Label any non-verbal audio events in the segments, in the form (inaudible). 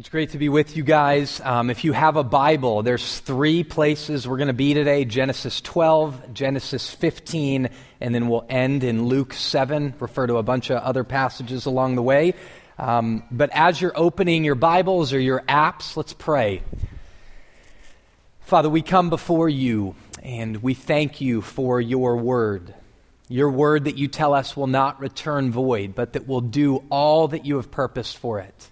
It's great to be with you guys. Um, if you have a Bible, there's three places we're going to be today Genesis 12, Genesis 15, and then we'll end in Luke 7, refer to a bunch of other passages along the way. Um, but as you're opening your Bibles or your apps, let's pray. Father, we come before you and we thank you for your word. Your word that you tell us will not return void, but that will do all that you have purposed for it.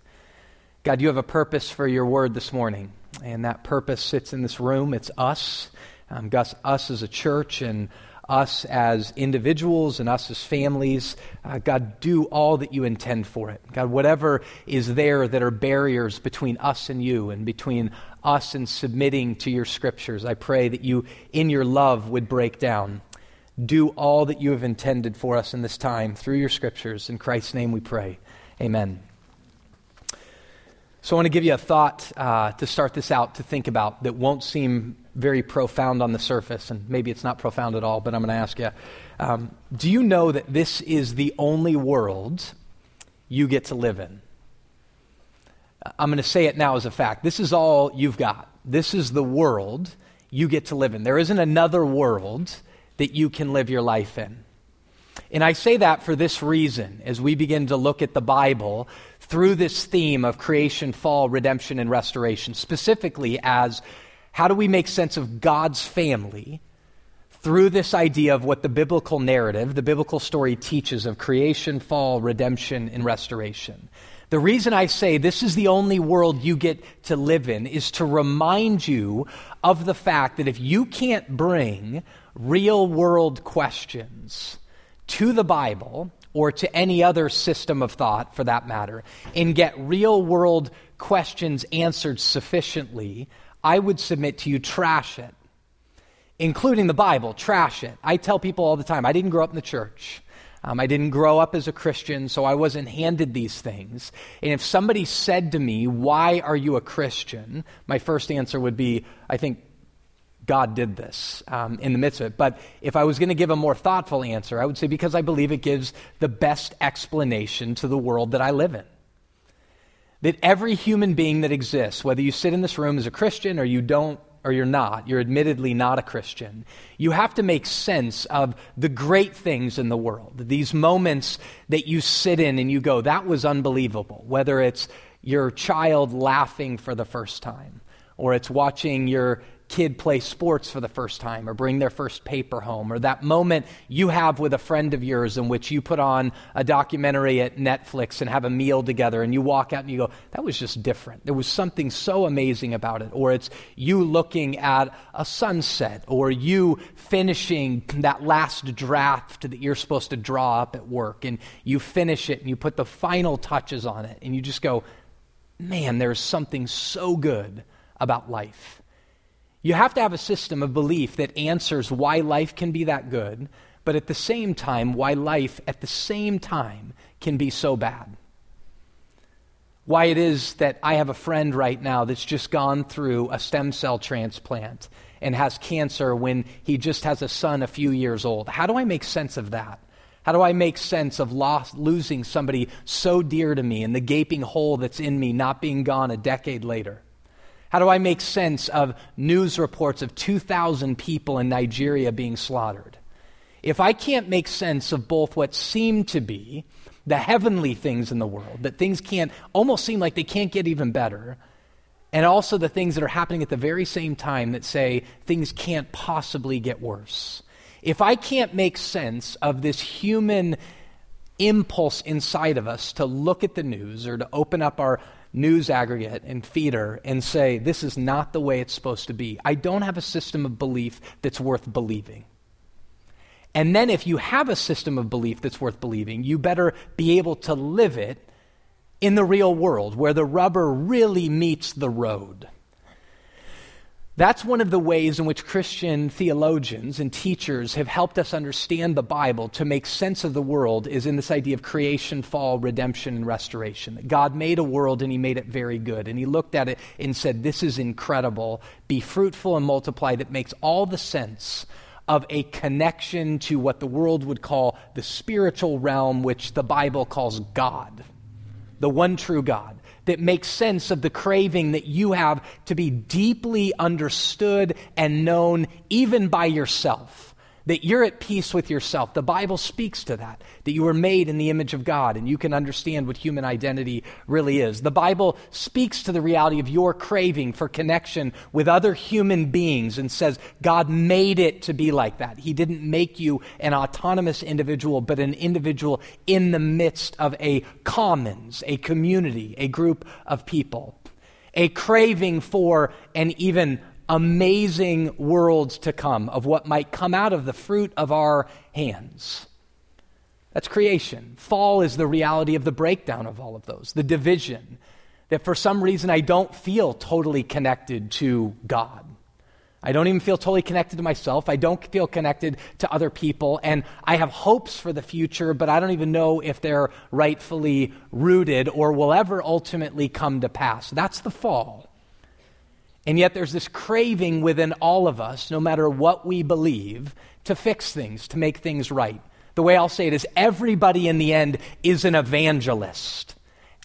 God, you have a purpose for your word this morning, and that purpose sits in this room. It's us, um, Gus, us as a church, and us as individuals and us as families. Uh, God, do all that you intend for it. God, whatever is there that are barriers between us and you and between us and submitting to your scriptures, I pray that you, in your love, would break down. Do all that you have intended for us in this time through your scriptures. In Christ's name we pray. Amen. So I want to give you a thought uh, to start this out to think about that won't seem very profound on the surface, and maybe it's not profound at all, but I'm going to ask you. Um, do you know that this is the only world you get to live in? I'm going to say it now as a fact. This is all you've got. This is the world you get to live in. There isn't another world that you can live your life in. And I say that for this reason as we begin to look at the Bible through this theme of creation, fall, redemption, and restoration, specifically as how do we make sense of God's family through this idea of what the biblical narrative, the biblical story teaches of creation, fall, redemption, and restoration. The reason I say this is the only world you get to live in is to remind you of the fact that if you can't bring real world questions to the Bible, or to any other system of thought for that matter, and get real world questions answered sufficiently, I would submit to you trash it, including the Bible. Trash it. I tell people all the time I didn't grow up in the church. Um, I didn't grow up as a Christian, so I wasn't handed these things. And if somebody said to me, Why are you a Christian? my first answer would be, I think God did this um, in the midst of it. But if I was going to give a more thoughtful answer, I would say because I believe it gives the best explanation to the world that I live in. That every human being that exists, whether you sit in this room as a Christian or you don't, or you're not, you're admittedly not a Christian, you have to make sense of the great things in the world. These moments that you sit in and you go, that was unbelievable. Whether it's your child laughing for the first time, or it's watching your kid play sports for the first time or bring their first paper home, or that moment you have with a friend of yours in which you put on a documentary at Netflix and have a meal together and you walk out and you go, that was just different. There was something so amazing about it. Or it's you looking at a sunset or you finishing that last draft that you're supposed to draw up at work and you finish it and you put the final touches on it and you just go, man, there's something so good about life. You have to have a system of belief that answers why life can be that good, but at the same time, why life at the same time can be so bad. Why it is that I have a friend right now that's just gone through a stem cell transplant and has cancer when he just has a son a few years old. How do I make sense of that? How do I make sense of lost, losing somebody so dear to me and the gaping hole that's in me not being gone a decade later? How do I make sense of news reports of 2,000 people in Nigeria being slaughtered? If I can't make sense of both what seem to be the heavenly things in the world, that things can't almost seem like they can't get even better, and also the things that are happening at the very same time that say things can't possibly get worse. If I can't make sense of this human impulse inside of us to look at the news or to open up our news aggregate and feeder and say, this is not the way it's supposed to be. I don't have a system of belief that's worth believing. And then, if you have a system of belief that's worth believing, you better be able to live it in the real world where the rubber really meets the road. That's one of the ways in which Christian theologians and teachers have helped us understand the Bible to make sense of the world is in this idea of creation, fall, redemption, and restoration. That God made a world and he made it very good. And he looked at it and said, This is incredible. Be fruitful and multiply. That makes all the sense of a connection to what the world would call the spiritual realm, which the Bible calls God, the one true God that makes sense of the craving that you have to be deeply understood and known even by yourself that you're at peace with yourself. The Bible speaks to that, that you were made in the image of God and you can understand what human identity really is. The Bible speaks to the reality of your craving for connection with other human beings and says God made it to be like that. He didn't make you an autonomous individual, but an individual in the midst of a commons, a community, a group of people. A craving for an even amazing worlds to come of what might come out of the fruit of our hands. That's creation. Fall is the reality of the breakdown of all of those, the division, that for some reason I don't feel totally connected to God. I don't even feel totally connected to myself. I don't feel connected to other people. And I have hopes for the future, but I don't even know if they're rightfully rooted or will ever ultimately come to pass. That's the fall. And yet there's this craving within all of us, no matter what we believe, to fix things, to make things right. The way I'll say it is everybody in the end is an evangelist.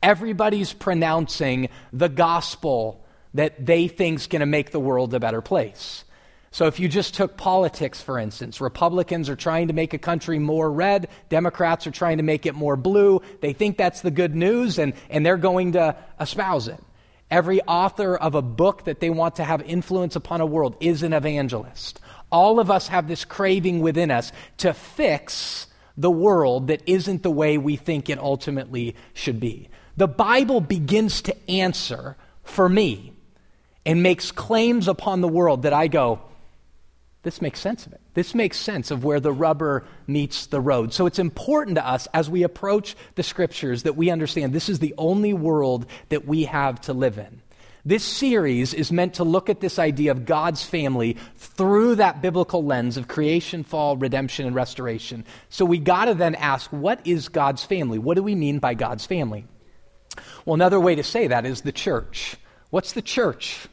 Everybody's pronouncing the gospel that they think's going to make the world a better place. So if you just took politics, for instance, Republicans are trying to make a country more red, Democrats are trying to make it more blue. They think that's the good news, and, and they're going to espouse it. Every author of a book that they want to have influence upon a world is an evangelist. All of us have this craving within us to fix the world that isn't the way we think it ultimately should be. The Bible begins to answer for me and makes claims upon the world that I go, this makes sense of it. This makes sense of where the rubber meets the road. So it's important to us as we approach the scriptures that we understand this is the only world that we have to live in. This series is meant to look at this idea of God's family through that biblical lens of creation, fall, redemption, and restoration. So we got to then ask, what is God's family? What do we mean by God's family? Well, another way to say that is the church. What's the church?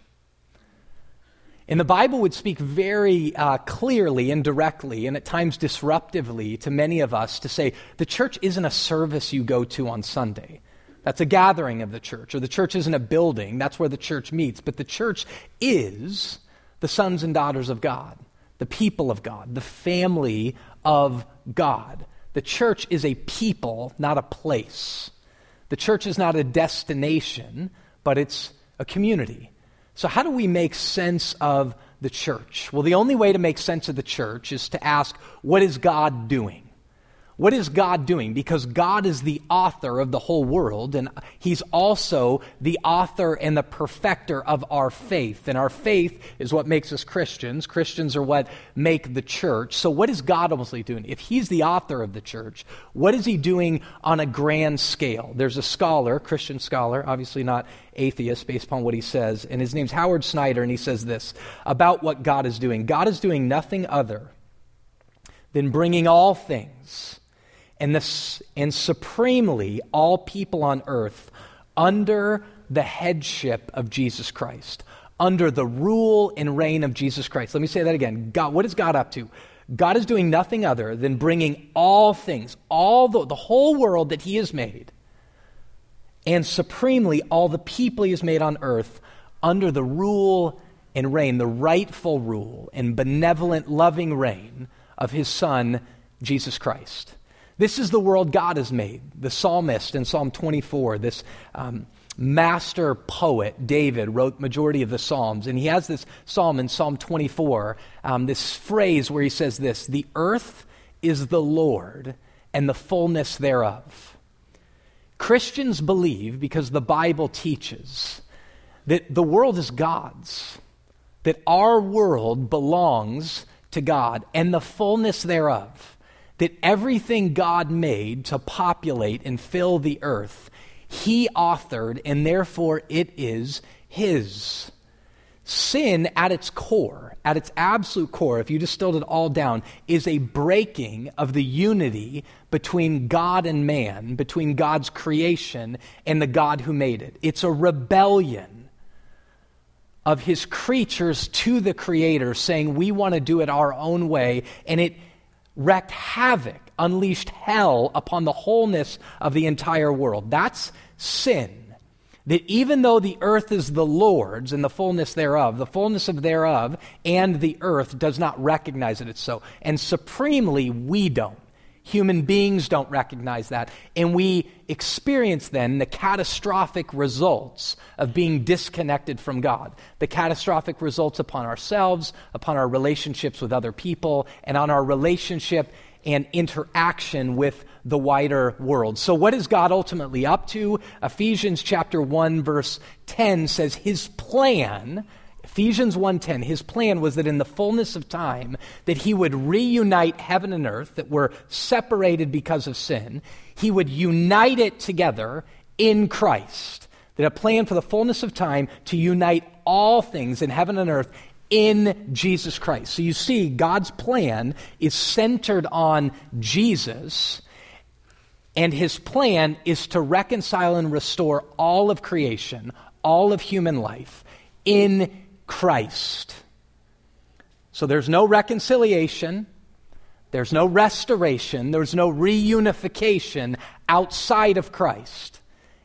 And the Bible would speak very uh, clearly and directly, and at times disruptively to many of us, to say the church isn't a service you go to on Sunday. That's a gathering of the church, or the church isn't a building. That's where the church meets. But the church is the sons and daughters of God, the people of God, the family of God. The church is a people, not a place. The church is not a destination, but it's a community. So, how do we make sense of the church? Well, the only way to make sense of the church is to ask, what is God doing? What is God doing? Because God is the author of the whole world, and He's also the author and the perfecter of our faith. And our faith is what makes us Christians. Christians are what make the church. So, what is God ultimately doing? If He's the author of the church, what is He doing on a grand scale? There's a scholar, Christian scholar, obviously not atheist based upon what he says, and his name's Howard Snyder, and he says this about what God is doing God is doing nothing other than bringing all things and, and supremely all people on earth under the headship of Jesus Christ, under the rule and reign of Jesus Christ. Let me say that again. God, what is God up to? God is doing nothing other than bringing all things, all the, the whole world that He has made, and supremely all the people He has made on earth under the rule and reign, the rightful rule and benevolent, loving reign of His Son, Jesus Christ. This is the world God has made. The psalmist in Psalm 24, this um, master poet, David, wrote majority of the Psalms. And he has this psalm in Psalm 24, um, this phrase where he says this The earth is the Lord and the fullness thereof. Christians believe, because the Bible teaches, that the world is God's, that our world belongs to God and the fullness thereof that everything God made to populate and fill the earth, He authored, and therefore it is His. Sin, at its core, at its absolute core, if you distilled it all down, is a breaking of the unity between God and man, between God's creation and the God who made it. It's a rebellion of his creatures to the Creator, saying, We want to do it our own way. And it wreaked havoc, unleashed hell upon the wholeness of the entire world. That's sin. that even though the earth is the Lord's and the fullness thereof, the fullness of thereof and the earth does not recognize that it's so. And supremely, we don't. Human beings don't recognize that. And we experience then the catastrophic results of being disconnected from God. The catastrophic results upon ourselves, upon our relationships with other people, and on our relationship and interaction with the wider world. So, what is God ultimately up to? Ephesians chapter 1, verse 10 says his plan. Ephesians 1:10 his plan was that in the fullness of time that he would reunite heaven and earth that were separated because of sin he would unite it together in Christ that a plan for the fullness of time to unite all things in heaven and earth in Jesus Christ. So you see, God's plan is centered on Jesus, and his plan is to reconcile and restore all of creation, all of human life in Christ. So there's no reconciliation, there's no restoration, there's no reunification outside of Christ.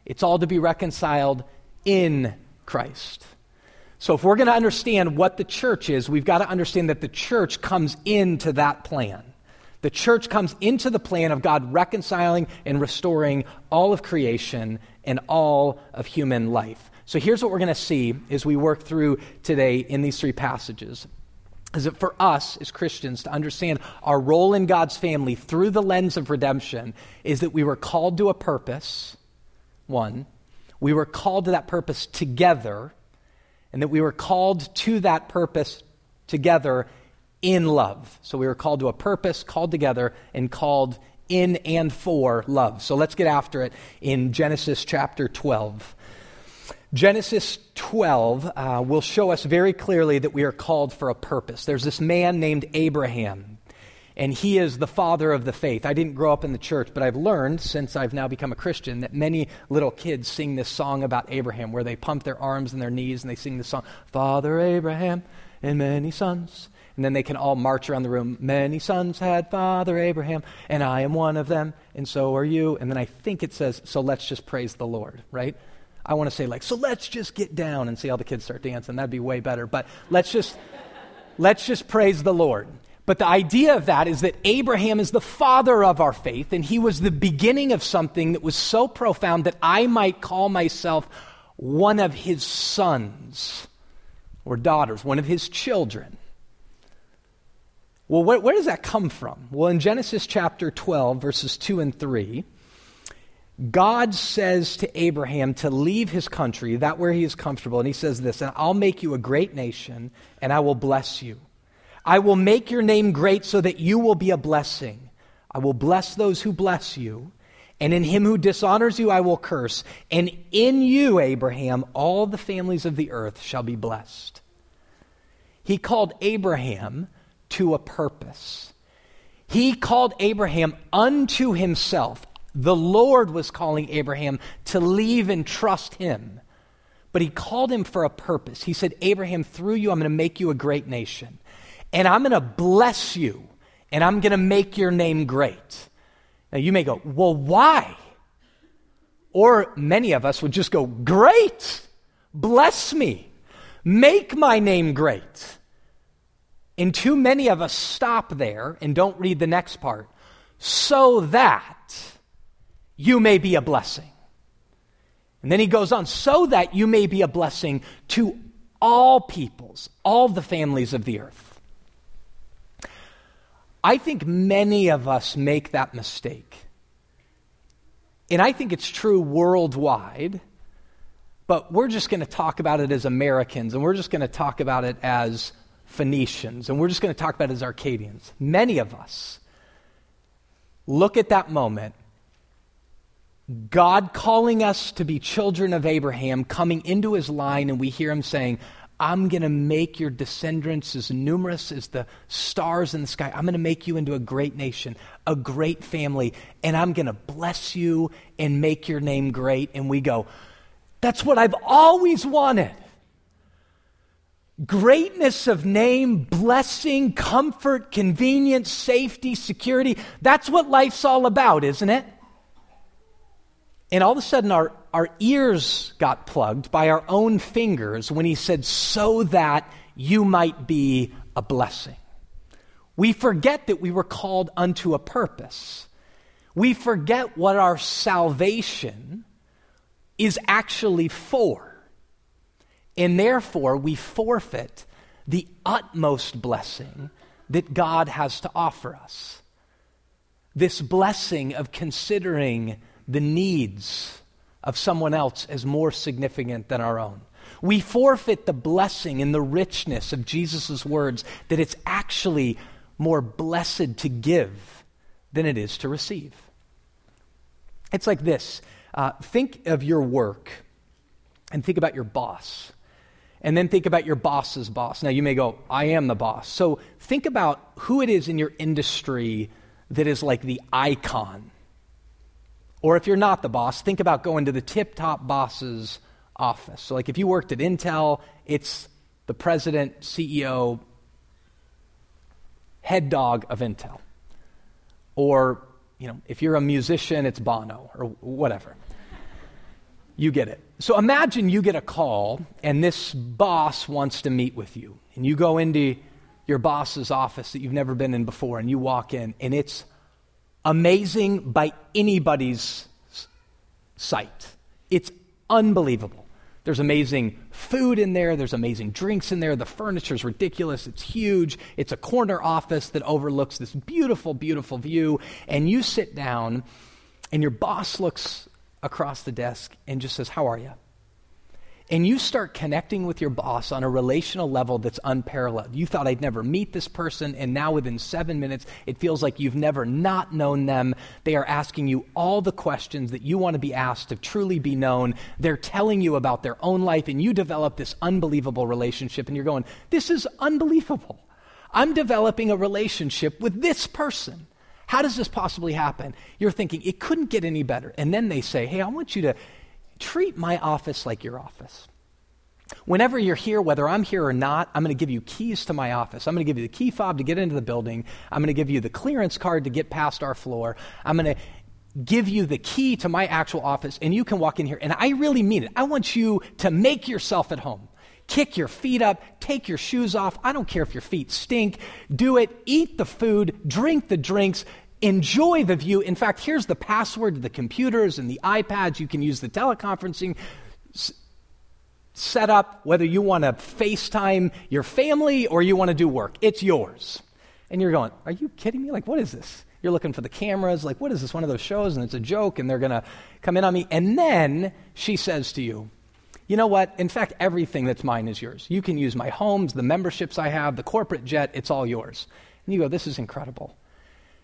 It's all to be reconciled in Christ. So, if we're going to understand what the church is, we've got to understand that the church comes into that plan. The church comes into the plan of God reconciling and restoring all of creation and all of human life. So, here's what we're going to see as we work through today in these three passages. Is that for us as Christians to understand our role in God's family through the lens of redemption is that we were called to a purpose, one. We were called to that purpose together and that we were called to that purpose together in love. So we were called to a purpose, called together, and called in and for love. So let's get after it in Genesis chapter 12. Genesis 12 uh, will show us very clearly that we are called for a purpose. There's this man named Abraham and he is the father of the faith. I didn't grow up in the church, but I've learned since I've now become a Christian that many little kids sing this song about Abraham where they pump their arms and their knees and they sing the song, Father Abraham and many sons. And then they can all march around the room. Many sons had Father Abraham, and I am one of them, and so are you. And then I think it says, So let's just praise the Lord, right? I want to say, like, so let's just get down and see all the kids start dancing. That'd be way better. But let's just let's just praise the Lord. But the idea of that is that Abraham is the father of our faith, and he was the beginning of something that was so profound that I might call myself one of his sons or daughters, one of his children. Well, where, where, does that come from? Well, in Genesis chapter 12, verses 2 and 3, God says to Abraham to leave his country, that where he is comfortable, and he says this, and I'll make you a great nation, and I will bless you. I will make your name great so that you will be a blessing. I will bless those who bless you, and in him who dishonors you I will curse. And in you, Abraham, all the families of the earth shall be blessed. He called Abraham to a purpose. He called Abraham unto himself. The Lord was calling Abraham to leave and trust him. But he called him for a purpose. He said, Abraham, through you, I'm going to make you a great nation and I'm going to bless you and I'm going to make your name great. Now you may go, well, why? Or many of us would just go, great, bless me, make my name great. And too many of us stop there and don't read the next part, so that you may be a blessing. And then he goes on, so that you may be a blessing to all peoples, all the families of the earth. I think many of us make that mistake. And I think it's true worldwide, but we're just going to talk about it as Americans, and we're just going to talk about it as Phoenicians, and we're just going to talk about it as Arcadians. Many of us look at that moment, God calling us to be children of Abraham, coming into his line, and we hear him saying, I'm going to make your descendants as numerous as the stars in the sky. I'm going to make you into a great nation, a great family, and I'm going to bless you and make your name great. And we go, that's what I've always wanted. Greatness of name, blessing, comfort, convenience, safety, security. That's what life's all about, isn't it? And all of a sudden, our, our ears got plugged by our own fingers when he said, so that you might be a blessing. We forget that we were called unto a purpose. We forget what our salvation is actually for. And therefore, we forfeit the utmost blessing that God has to offer us. This blessing of considering the needs of someone else as more significant than our own. We forfeit the blessing and the richness of Jesus' words that it's actually more blessed to give than it is to receive. It's like this uh, think of your work and think about your boss. And then think about your boss's boss. Now, you may go, I am the boss. So think about who it is in your industry that is like the icon. Or if you're not the boss, think about going to the tip top boss's office. So, like if you worked at Intel, it's the president, CEO, head dog of Intel. Or, you know, if you're a musician, it's Bono or whatever. You get it. So imagine you get a call and this boss wants to meet with you. And you go into your boss's office that you've never been in before and you walk in and it's amazing by anybody's sight. It's unbelievable. There's amazing food in there. There's amazing drinks in there. The furniture's ridiculous. It's huge. It's a corner office that overlooks this beautiful, beautiful view. And you sit down, and your boss looks across the desk and just says, How are you? And you start connecting with your boss on a relational level that's unparalleled. You thought I'd never meet this person, and now within seven minutes, it feels like you've never not known them. They are asking you all the questions that you want to be asked to truly be known. They're telling you about their own life, and you develop this unbelievable relationship, and you're going, This is unbelievable. I'm developing a relationship with this person. How does this possibly happen? You're thinking, it couldn't get any better. And then they say, Hey, I want you to treat my office like your office. Whenever you're here, whether I'm here or not, I'm going to give you keys to my office. I'm going to give you the key fob to get into the building. I'm going to give you the clearance card to get past our floor. I'm going to give you the key to my actual office, and you can walk in here. And I really mean it. I want you to make yourself at home. Kick your feet up, take your shoes off. I don't care if your feet stink. Do it. Eat the food, drink the drinks, enjoy the view. In fact, here's the password to the computers and the iPads. You can use the teleconferencing s- setup, whether you want to FaceTime your family or you want to do work. It's yours. And you're going, Are you kidding me? Like, what is this? You're looking for the cameras. Like, what is this? One of those shows, and it's a joke, and they're going to come in on me. And then she says to you, you know what? In fact, everything that's mine is yours. You can use my homes, the memberships I have, the corporate jet, it's all yours. And you go, This is incredible.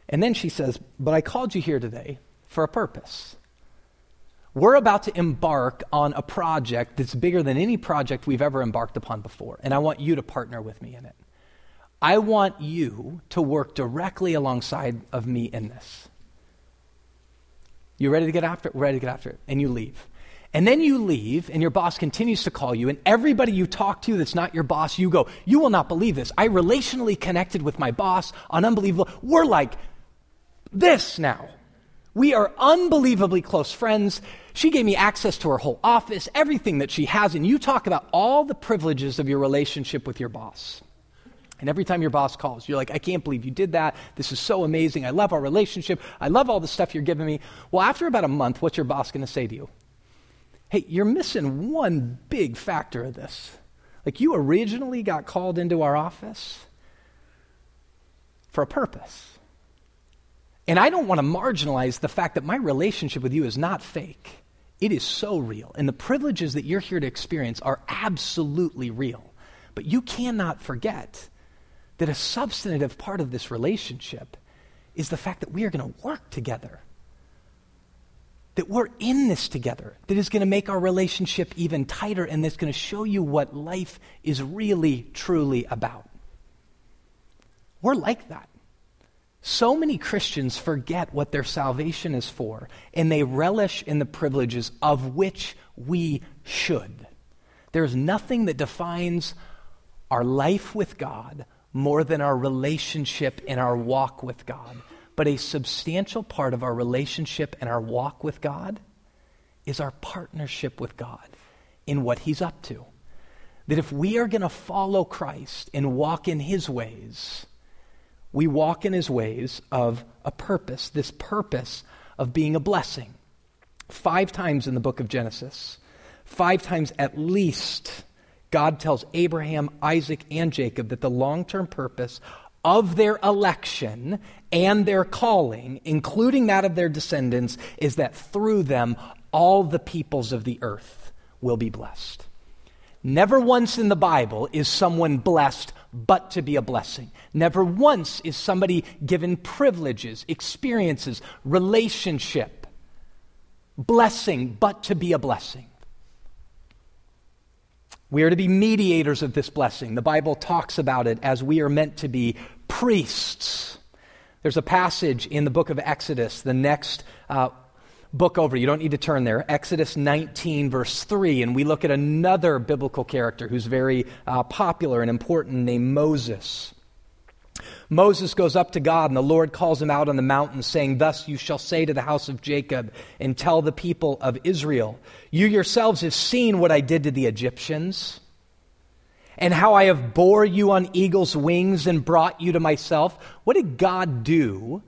And then she says, But I called you here today for a purpose. We're about to embark on a project that's bigger than any project we've ever embarked upon before, and I want you to partner with me in it. I want you to work directly alongside of me in this. You ready to get after it? Ready to get after it. And you leave. And then you leave, and your boss continues to call you, and everybody you talk to that's not your boss, you go, You will not believe this. I relationally connected with my boss on unbelievable. We're like this now. We are unbelievably close friends. She gave me access to her whole office, everything that she has, and you talk about all the privileges of your relationship with your boss. And every time your boss calls, you're like, I can't believe you did that. This is so amazing. I love our relationship. I love all the stuff you're giving me. Well, after about a month, what's your boss going to say to you? Hey, you're missing one big factor of this. Like, you originally got called into our office for a purpose. And I don't want to marginalize the fact that my relationship with you is not fake. It is so real. And the privileges that you're here to experience are absolutely real. But you cannot forget that a substantive part of this relationship is the fact that we are going to work together. That we're in this together, that is going to make our relationship even tighter, and that's going to show you what life is really, truly about. We're like that. So many Christians forget what their salvation is for, and they relish in the privileges of which we should. There's nothing that defines our life with God more than our relationship and our walk with God. But a substantial part of our relationship and our walk with God is our partnership with God in what He's up to. That if we are going to follow Christ and walk in His ways, we walk in His ways of a purpose, this purpose of being a blessing. Five times in the book of Genesis, five times at least, God tells Abraham, Isaac, and Jacob that the long term purpose of their election and their calling, including that of their descendants, is that through them all the peoples of the earth will be blessed. Never once in the Bible is someone blessed but to be a blessing. Never once is somebody given privileges, experiences, relationship, blessing but to be a blessing. We are to be mediators of this blessing. The Bible talks about it as we are meant to be priests. There's a passage in the book of Exodus, the next uh, book over. You don't need to turn there. Exodus 19, verse 3. And we look at another biblical character who's very uh, popular and important named Moses. Moses goes up to God, and the Lord calls him out on the mountain, saying, Thus you shall say to the house of Jacob, and tell the people of Israel, You yourselves have seen what I did to the Egyptians, and how I have bore you on eagle's wings and brought you to myself. What did God do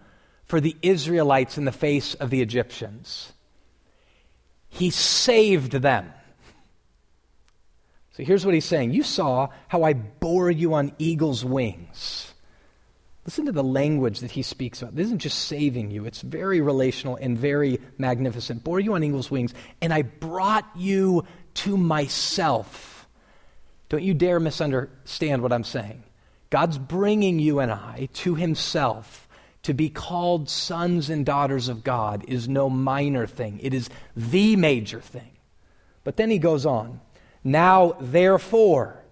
for the Israelites in the face of the Egyptians? He saved them. So here's what he's saying You saw how I bore you on eagle's wings. Listen to the language that he speaks about. This isn't just saving you, it's very relational and very magnificent. Bore you on eagle's wings, and I brought you to myself. Don't you dare misunderstand what I'm saying. God's bringing you and I to himself. To be called sons and daughters of God is no minor thing, it is the major thing. But then he goes on. Now, therefore,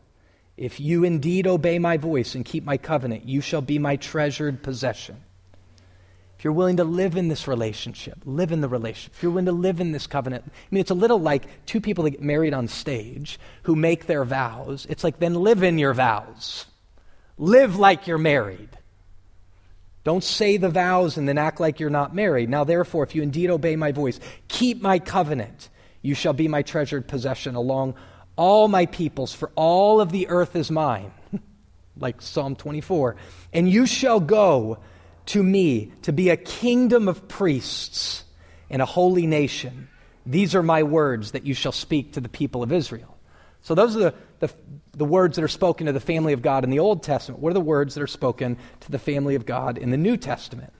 if you indeed obey my voice and keep my covenant, you shall be my treasured possession. If you're willing to live in this relationship, live in the relationship. If you're willing to live in this covenant, I mean, it's a little like two people that get married on stage who make their vows. It's like, then live in your vows. Live like you're married. Don't say the vows and then act like you're not married. Now, therefore, if you indeed obey my voice, keep my covenant, you shall be my treasured possession along all my peoples, for all of the earth is mine. (laughs) like Psalm 24. And you shall go to me to be a kingdom of priests and a holy nation. These are my words that you shall speak to the people of Israel. So, those are the, the, the, words that are spoken to the family of God in the Old Testament. What are the words that are spoken to the family of God in the New Testament?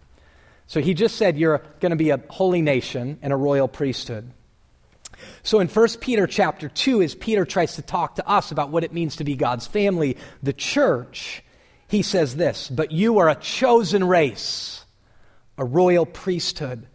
So, he just said you're going to be a holy nation and a royal priesthood. So in 1 Peter chapter 2, as Peter tries to talk to us about what it means to be God's family, the church, he says this But you are a chosen race, a royal priesthood,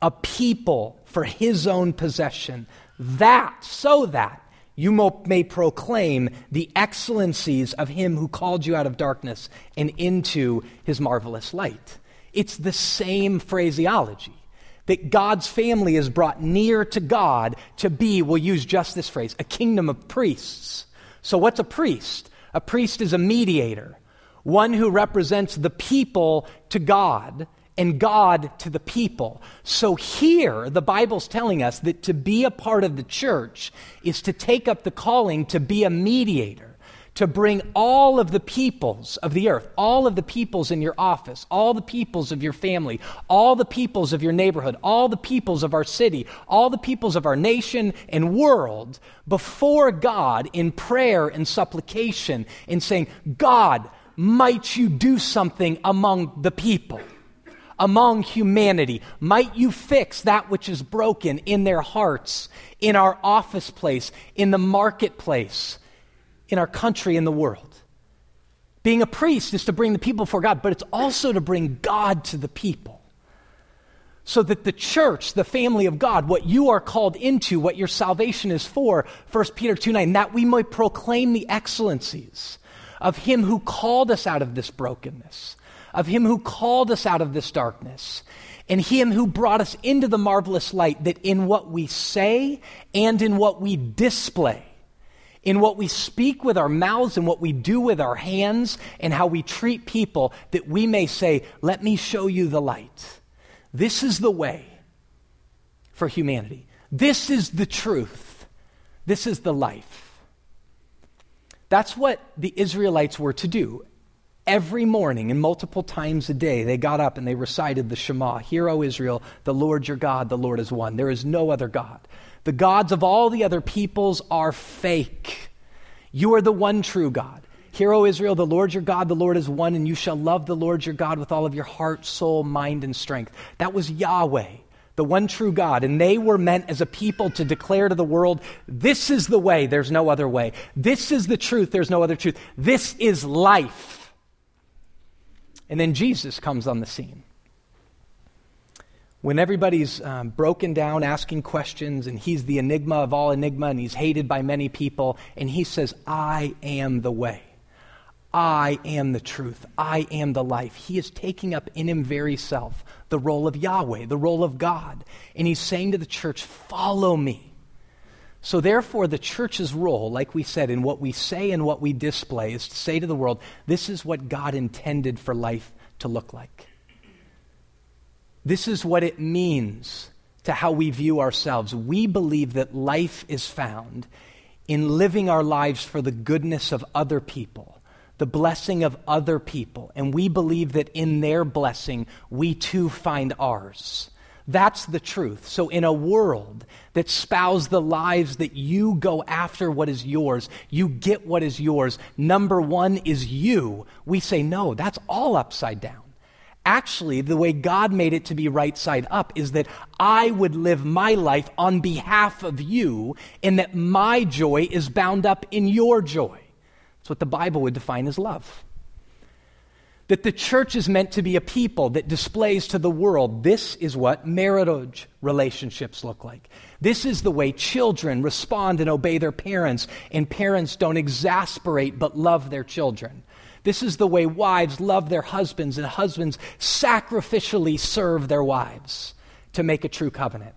a people for his own possession, that, so that you may proclaim the excellencies of him who called you out of darkness and into his marvelous light. It's the same phraseology that God's family is brought near to God to be, we'll use just this phrase, a kingdom of priests. So, what's a priest? A priest is a mediator, one who represents the people to God and God to the people. So, here, the Bible's telling us that to be a part of the church is to take up the calling to be a mediator to bring all of the peoples of the earth, all of the peoples in your office, all the peoples of your family, all the peoples of your neighborhood, all the peoples of our city, all the peoples of our nation and world before God in prayer and supplication and saying, God, might you do something among the people? Among humanity. Might you fix that which is broken in their hearts, in our office place, in the marketplace, in our country in the world. Being a priest is to bring the people before God, but it's also to bring God to the people. So that the church, the family of God, what you are called into, what your salvation is for, 1 Peter 2 9, that we might proclaim the excellencies of Him who called us out of this brokenness, of Him who called us out of this darkness, and Him who brought us into the marvelous light, that in what we say and in what we display, in what we speak with our mouths and what we do with our hands and how we treat people, that we may say, Let me show you the light. This is the way for humanity. This is the truth. This is the life. That's what the Israelites were to do. Every morning and multiple times a day, they got up and they recited the Shema Hear, O Israel, the Lord your God, the Lord is one. There is no other God. The gods of all the other peoples are fake. You are the one true God. Hear, O Israel, the Lord your God, the Lord is one, and you shall love the Lord your God with all of your heart, soul, mind, and strength. That was Yahweh, the one true God. And they were meant as a people to declare to the world, this is the way, there's no other way. This is the truth, there's no other truth. This is life. And then Jesus comes on the scene. When everybody's um, broken down, asking questions, and he's the enigma of all enigma, and he's hated by many people, and he says, I am the way. I am the truth. I am the life. He is taking up in him very self the role of Yahweh, the role of God. And he's saying to the church, Follow me. So, therefore, the church's role, like we said, in what we say and what we display, is to say to the world, This is what God intended for life to look like. This is what it means to how we view ourselves. We believe that life is found in living our lives for the goodness of other people the blessing of other people, and we believe that in their blessing, we too find ours. That's the truth. So, in a world that spouts the lives that you go after what is yours, you get what is yours, number one is you, we say, no, that's all upside down. Actually, the way God made it to be right side up is that I would live my life on behalf of you, and that my joy is bound up in your joy. It's what the Bible would define as love. That the church is meant to be a people that displays to the world this is what marriage relationships look like. This is the way children respond and obey their parents, and parents don't exasperate but love their children. This is the way wives love their husbands, and husbands sacrificially serve their wives to make a true covenant.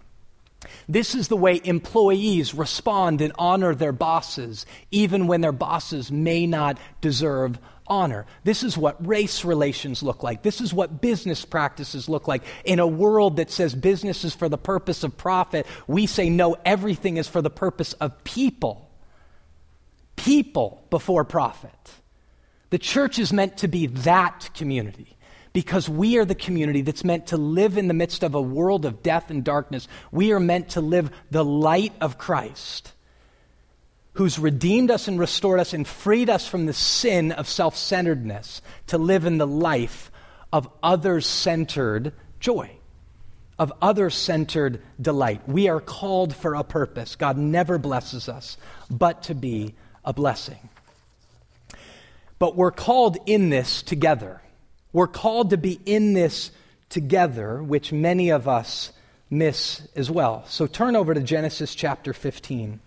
This is the way employees respond and honor their bosses, even when their bosses may not deserve honor. This is what race relations look like. This is what business practices look like. In a world that says business is for the purpose of profit, we say no, everything is for the purpose of people. People before profit. The church is meant to be that community because we are the community that's meant to live in the midst of a world of death and darkness. We are meant to live the light of Christ, who's redeemed us and restored us and freed us from the sin of self centeredness, to live in the life of others centered joy, of others centered delight. We are called for a purpose. God never blesses us but to be a blessing. But we're called in this together. We're called to be in this together, which many of us miss as well. So turn over to Genesis chapter 15.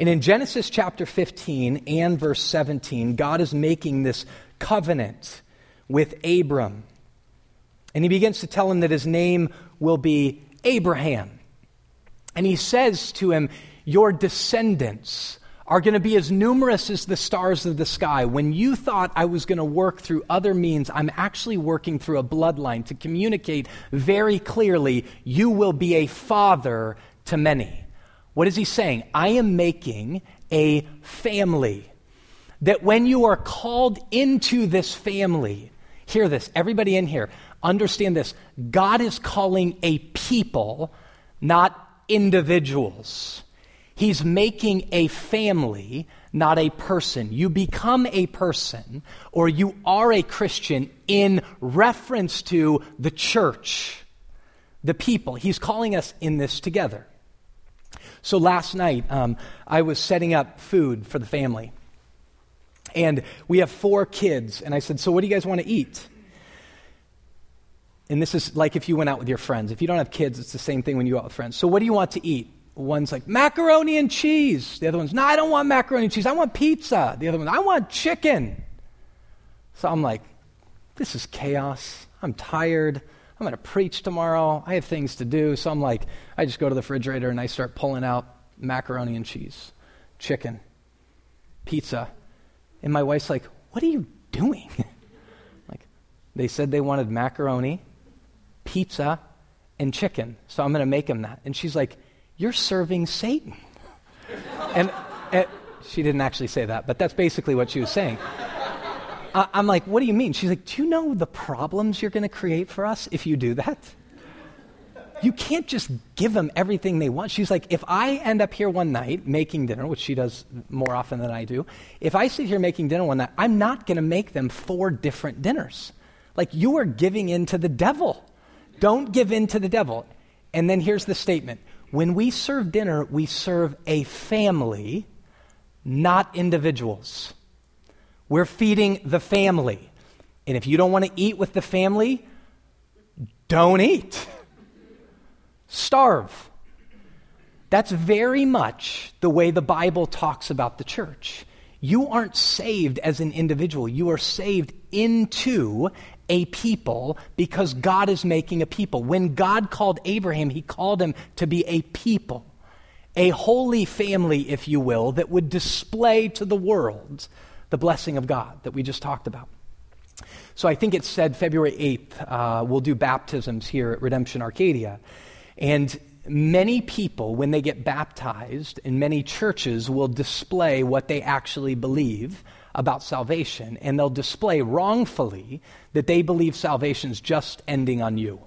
And in Genesis chapter 15 and verse 17, God is making this covenant with Abram. And he begins to tell him that his name will be Abraham. And he says to him, Your descendants are going to be as numerous as the stars of the sky. When you thought I was going to work through other means, I'm actually working through a bloodline to communicate very clearly you will be a father to many. What is he saying? I am making a family. That when you are called into this family, hear this, everybody in here, understand this. God is calling a people, not individuals. He's making a family, not a person. You become a person or you are a Christian in reference to the church, the people. He's calling us in this together. So last night, um, I was setting up food for the family. And we have four kids. And I said, So, what do you guys want to eat? And this is like if you went out with your friends. If you don't have kids, it's the same thing when you go out with friends. So, what do you want to eat? One's like, macaroni and cheese. The other one's, no, I don't want macaroni and cheese. I want pizza. The other one, I want chicken. So I'm like, this is chaos. I'm tired. I'm going to preach tomorrow. I have things to do. So I'm like, I just go to the refrigerator and I start pulling out macaroni and cheese, chicken, pizza. And my wife's like, what are you doing? (laughs) like, they said they wanted macaroni, pizza, and chicken, so I'm going to make him that. And she's like, You're serving Satan. (laughs) and, and she didn't actually say that, but that's basically what she was saying. I'm like, What do you mean? She's like, Do you know the problems you're going to create for us if you do that? You can't just give them everything they want. She's like, if I end up here one night making dinner, which she does more often than I do, if I sit here making dinner one night, I'm not going to make them four different dinners. Like, you are giving in to the devil. Don't give in to the devil. And then here's the statement when we serve dinner, we serve a family, not individuals. We're feeding the family. And if you don't want to eat with the family, don't eat. Starve. That's very much the way the Bible talks about the church. You aren't saved as an individual, you are saved into a people because God is making a people. When God called Abraham, he called him to be a people, a holy family, if you will, that would display to the world the blessing of God that we just talked about. So I think it said February 8th, uh, we'll do baptisms here at Redemption Arcadia. And many people, when they get baptized in many churches, will display what they actually believe about salvation, and they'll display wrongfully that they believe salvation's just ending on you.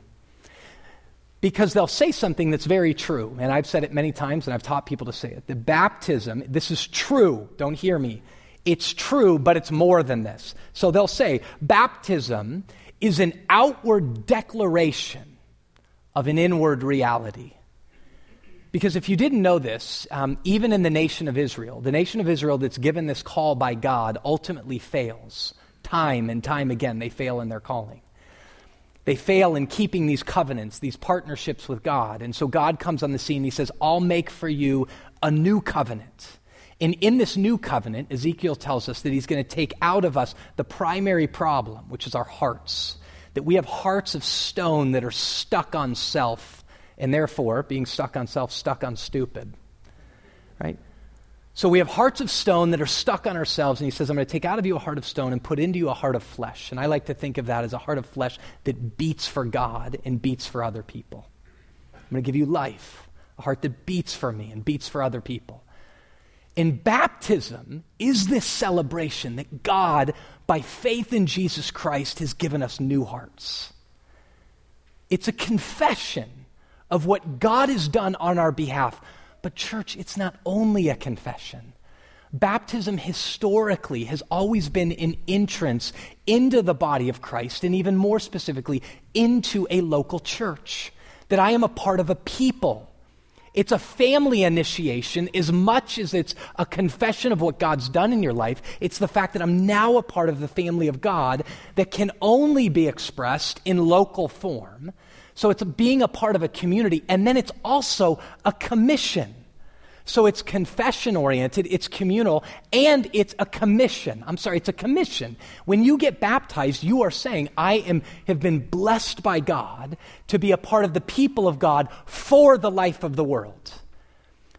Because they'll say something that's very true, and I've said it many times, and I've taught people to say it. The baptism, this is true, don't hear me. It's true, but it's more than this. So they'll say, baptism is an outward declaration of an inward reality. Because if you didn't know this, um, even in the nation of Israel, the nation of Israel that's given this call by God ultimately fails. Time and time again, they fail in their calling. They fail in keeping these covenants, these partnerships with God. And so God comes on the scene. He says, I'll make for you a new covenant. And in this new covenant, Ezekiel tells us that he's going to take out of us the primary problem, which is our hearts. That we have hearts of stone that are stuck on self and therefore, being stuck on self, stuck on stupid. Right? So we have hearts of stone that are stuck on ourselves, and he says, I'm going to take out of you a heart of stone and put into you a heart of flesh. And I like to think of that as a heart of flesh that beats for God and beats for other people. I'm going to give you life, a heart that beats for me and beats for other people. And baptism is this celebration that God, by faith in Jesus Christ, has given us new hearts. It's a confession of what God has done on our behalf. But, church, it's not only a confession. Baptism historically has always been an entrance into the body of Christ, and even more specifically, into a local church. That I am a part of a people. It's a family initiation as much as it's a confession of what God's done in your life. It's the fact that I'm now a part of the family of God that can only be expressed in local form so it's being a part of a community, and then it's also a commission. So it's confession oriented, it's communal, and it's a commission. I'm sorry, it's a commission. When you get baptized, you are saying, I am, have been blessed by God to be a part of the people of God for the life of the world.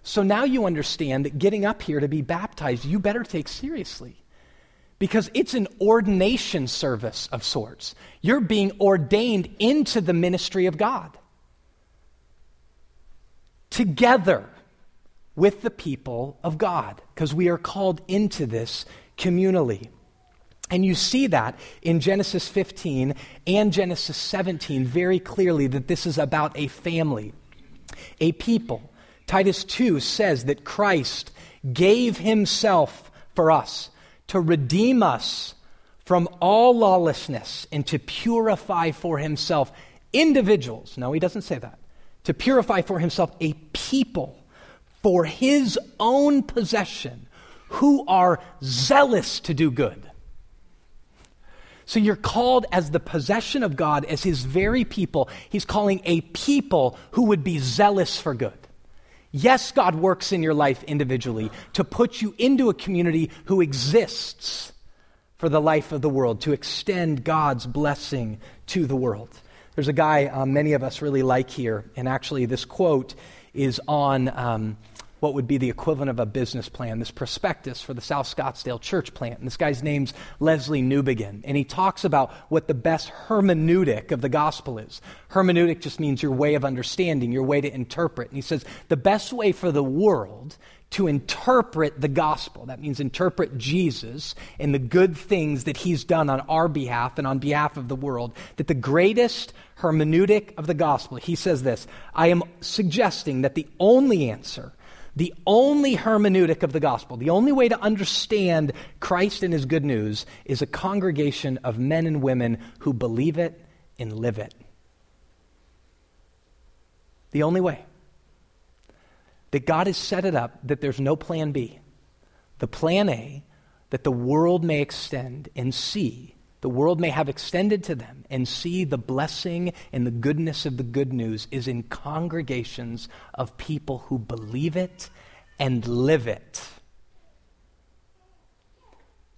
So now you understand that getting up here to be baptized, you better take seriously because it's an ordination service of sorts. You're being ordained into the ministry of God together with the people of God because we are called into this communally. And you see that in Genesis 15 and Genesis 17 very clearly that this is about a family, a people. Titus 2 says that Christ gave himself for us to redeem us from all lawlessness and to purify for himself individuals. No, he doesn't say that. To purify for himself a people for his own possession who are zealous to do good. So you're called as the possession of God, as his very people. He's calling a people who would be zealous for good. Yes, God works in your life individually to put you into a community who exists for the life of the world, to extend God's blessing to the world. There's a guy um, many of us really like here, and actually, this quote is on um, what would be the equivalent of a business plan, this prospectus for the South Scottsdale church plant. And this guy's name's Lesslie Newbigin. And he talks about what the best hermeneutic of the gospel is. Hermeneutic just means your way of understanding, your way to interpret. And he says the best way for the world to interpret the gospel. That means interpret Jesus and the good things that he's done on our behalf and on behalf of the world. That the greatest hermeneutic of the gospel, he says this I am suggesting that the only answer, the only hermeneutic of the gospel, the only way to understand Christ and his good news is a congregation of men and women who believe it and live it. The only way that God has set it up that there's no plan B. The plan A, that the world may extend and see, the world may have extended to them and see the blessing and the goodness of the good news is in congregations of people who believe it and live it.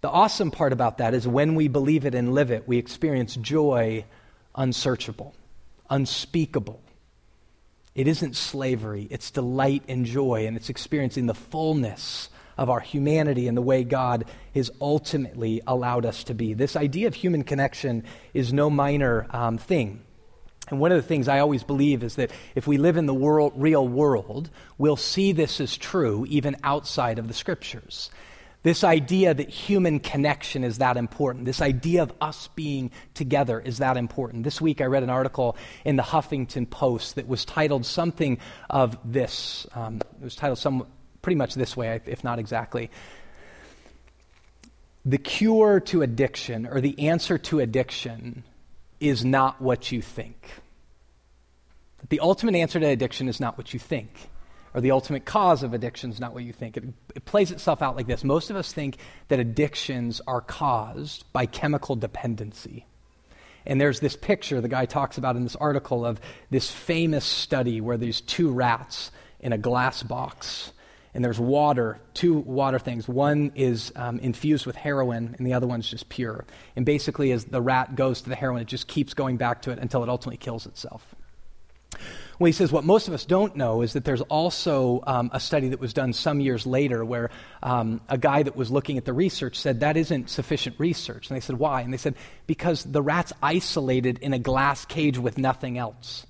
The awesome part about that is when we believe it and live it, we experience joy unsearchable, unspeakable, it isn't slavery, it's delight and joy, and it's experiencing the fullness of our humanity and the way God has ultimately allowed us to be. This idea of human connection is no minor um, thing. And one of the things I always believe is that if we live in the world, real world, we'll see this as true even outside of the scriptures. This idea that human connection is that important. This idea of us being together is that important. This week I read an article in the Huffington Post that was titled something of this. Um, it was titled some, pretty much this way, if not exactly. The cure to addiction, or the answer to addiction, is not what you think. The ultimate answer to addiction is not what you think or the ultimate cause of addiction is not what you think. It, it, plays itself out like this. Most of us think that addictions are caused by chemical dependency. And there's this picture the guy talks about in this article of this famous study where these two rats in a glass box. And there's water, two water things. One is um, infused with heroin, and the other one's just pure. And basically, as the rat goes to the heroin, it just keeps going back to it until it ultimately kills itself. Well, he says what most of us don't know is that there's also um, a study that was done some years later where um, a guy that was looking at the research said that isn't sufficient research. And they said, why? And they said, because the rat's isolated in a glass cage with nothing else.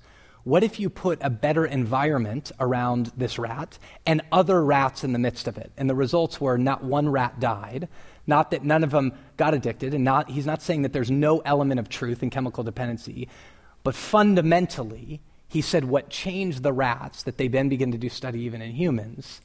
What if you put a better environment around this rat and other rats in the midst of it? And the results were not one rat died, not that none of them got addicted, and not, he's not saying that there's no element of truth in chemical dependency, but fundamentally, he said what changed the rats that they then begin to do study even in humans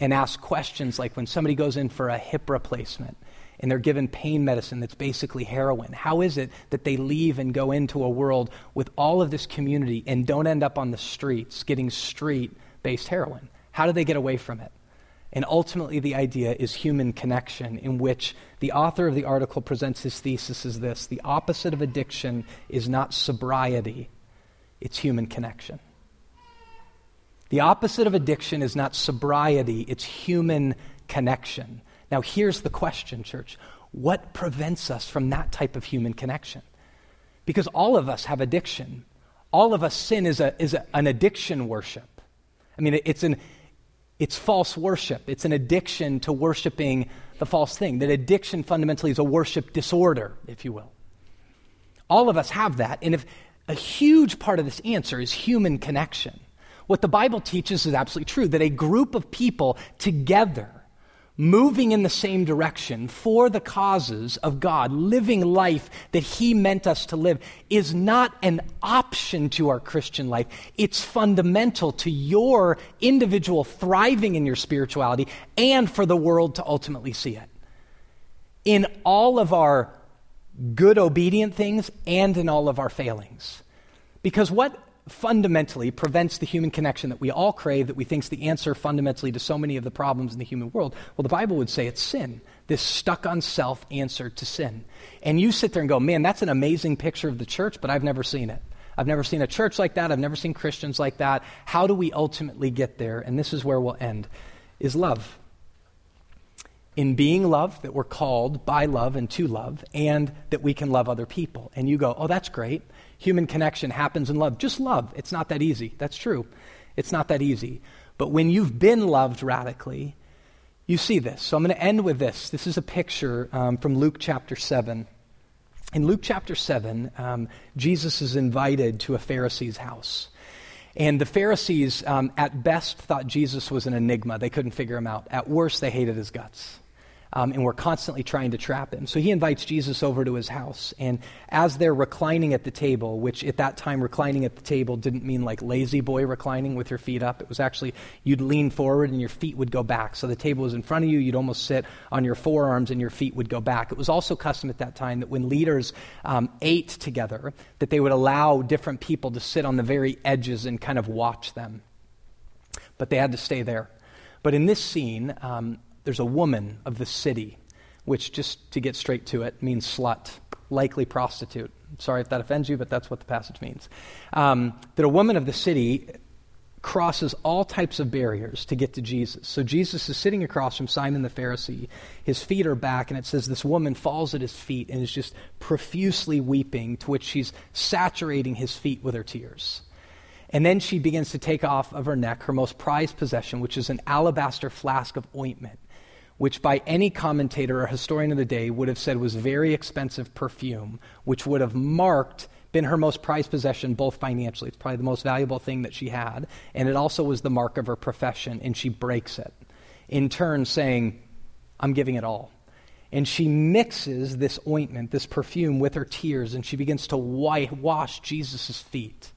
and ask questions like when somebody goes in for a hip replacement and they're given pain medicine that's basically heroin how is it that they leave and go into a world with all of this community and don't end up on the streets getting street based heroin how do they get away from it and ultimately the idea is human connection in which the author of the article presents his thesis as this the opposite of addiction is not sobriety it's human connection. The opposite of addiction is not sobriety, it's human connection. Now, here's the question, church what prevents us from that type of human connection? Because all of us have addiction. All of us sin is, a, is a, an addiction worship. I mean, it's, an, it's false worship. It's an addiction to worshiping the false thing. That addiction fundamentally is a worship disorder, if you will. All of us have that. And if a huge part of this answer is human connection. What the Bible teaches is absolutely true that a group of people together, moving in the same direction for the causes of God, living life that He meant us to live, is not an option to our Christian life. It's fundamental to your individual thriving in your spirituality and for the world to ultimately see it. In all of our good, obedient things and in all of our failings. Because what fundamentally prevents the human connection that we all crave, that we think is the answer fundamentally to so many of the problems in the human world? Well, the Bible would say it's sin, this stuck on self answer to sin. And you sit there and go, man, that's an amazing picture of the church, but I've never seen it. I've never seen a church like that. I've never seen Christians like that. How do we ultimately get there? And this is where we'll end is love in being love, that we're called by love and to love, and that we can love other people. And you go, oh, that's great. Human connection happens in love. Just love. It's not that easy. That's true. It's not that easy. But when you've been loved radically, you see this. So I'm going to end with this. This is a picture um, from Luke chapter 7. In Luke chapter 7, um, Jesus is invited to a Pharisee's house. And the Pharisees, um, at best, thought Jesus was an enigma. They couldn't figure him out. At worst, they hated his guts um, and were constantly trying to trap him. So he invites Jesus over to his house. And as they're reclining at the table, which at that time, reclining at the table didn't mean like lazy boy reclining with your feet up. It was actually you'd lean forward and your feet would go back. So the table was in front of you, you'd almost sit on your forearms and your feet would go back. It was also custom at that time that when leaders um, ate together, that they would allow different people to sit on the very edges and kind of watch them. But they had to stay there. But in this scene, um, there's a woman of the city, which, just to get straight to it, means slut, likely prostitute. Sorry if that offends you, but that's what the passage means. Um, that a woman of the city crosses all types of barriers to get to Jesus. So Jesus is sitting across from Simon the Pharisee. His feet are back, and it says this woman falls at his feet and is just profusely weeping, to which she's saturating his feet with her tears. And then she begins to take off of her neck her most prized possession, which is an alabaster flask of ointment which by any commentator or historian of the day would have said was very expensive perfume, which would have marked, been her most prized possession, both financially. It's probably the most valuable thing that she had. And it also was the mark of her profession, and she breaks it. In turn, saying, I'm giving it all. And she mixes this ointment, this perfume, with her tears, and she begins to wash Jesus' feet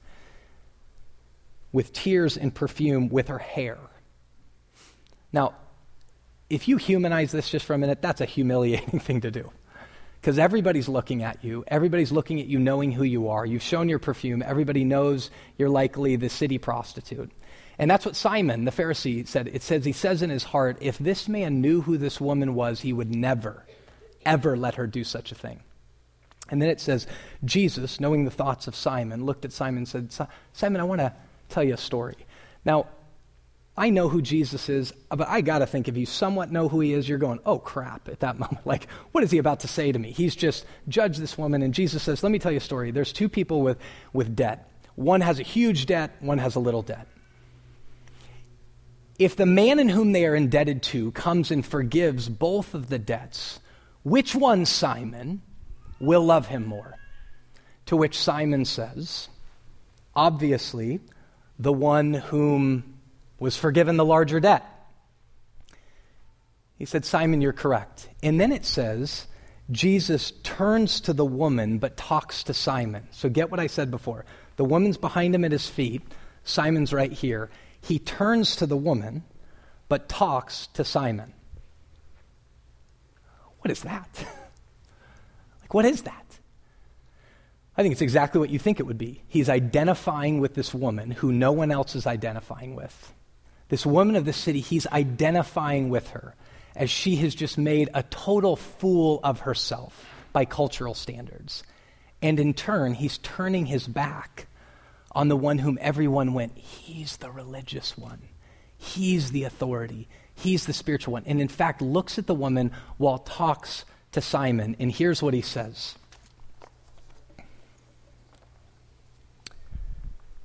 with tears and perfume with her hair. Now, if you humanize this just for a minute, that's a humiliating (laughs) thing to do. Because everybody's looking at you. Everybody's looking at you knowing who you are. You've shown your perfume. Everybody knows you're likely the city prostitute. And that's what Simon, the Pharisee, said. It says, he says in his heart, if this man knew who this woman was, he would never, ever let her do such a thing. And then it says, Jesus, knowing the thoughts of Simon, looked at Simon and said, Simon, I want to tell you a story. Now, I know who Jesus is, but I got to think if you somewhat know who he is, you're going, oh crap, at that (laughs) moment. Like, what is he about to say to me? He's just judged this woman, and Jesus says, let me tell you a story. There's two people with, with debt. One has a huge debt, one has a little debt. If the man in whom they are indebted to comes and forgives both of the debts, which one, Simon, will love him more? To which Simon says, obviously, the one whom was forgiven the larger debt. He said, Simon, you're correct. And then it says, Jesus turns to the woman but talks to Simon. So get what I said before. The woman's behind him at his feet, Simon's right here. He turns to the woman but talks to Simon. What is that? (laughs) like, what is that? I think it's exactly what you think it would be. He's identifying with this woman who no one else is identifying with. This woman of the city, he's identifying with her as she has just made a total fool of herself by cultural standards. And in turn, he's turning his back on the one whom everyone went, he's the religious one. He's the authority. He's the spiritual one. And in fact, looks at the woman while talks to Simon. And here's what he says.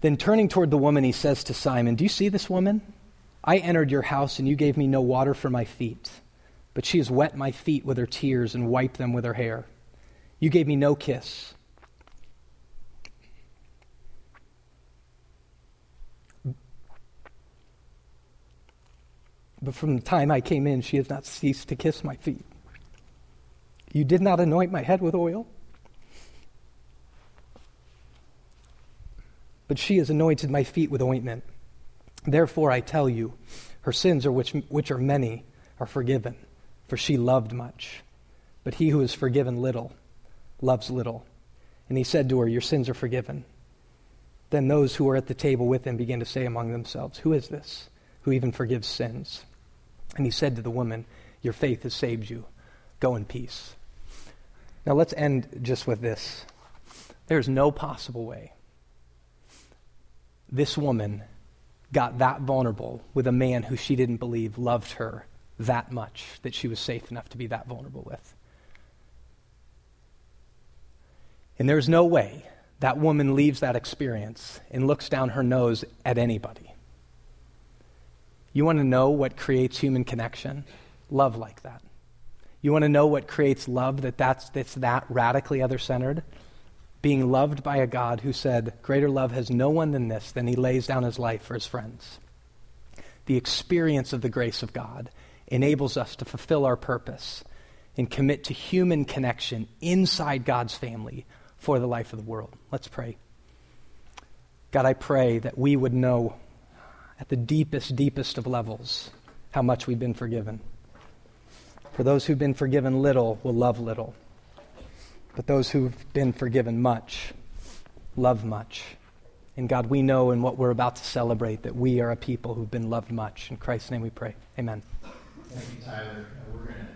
Then turning toward the woman, he says to Simon, Do you see this woman? I entered your house, and you gave me no water for my feet, but she has wet my feet with her tears and wiped them with her hair. You gave me no kiss. But from the time I came in, she has not ceased to kiss my feet. You did not anoint my head with oil, but she has anointed my feet with ointment. Therefore, I tell you, her sins, are which, which are many, are forgiven, for she loved much. But he who is forgiven little loves little. And he said to her, Your sins are forgiven. Then those who were at the table with him began to say among themselves, Who is this who even forgives sins? And he said to the woman, Your faith has saved you. Go in peace. Now let's end just with this. There's no possible way this woman got that vulnerable with a man who she didn't believe loved her that much that she was safe enough to be that vulnerable with. And there's no way that woman leaves that experience and looks down her nose at anybody. You want to know what creates human connection? Love like that. You want to know what creates love that that's, that's that radically other centered? Being loved by a God who said, Greater love has no one than this, than he lays down his life for his friends. The experience of the grace of God enables us to fulfill our purpose and commit to human connection inside God's family for the life of the world. Let's pray. God, I pray that we would know at the deepest, deepest of levels how much we've been forgiven. For those who've been forgiven little will love little, but those who've been forgiven much love much. And God, we know in what we're about to celebrate that we are a people who've been loved much. In Christ's name we pray. Amen. Thank you, Tyler. We're going to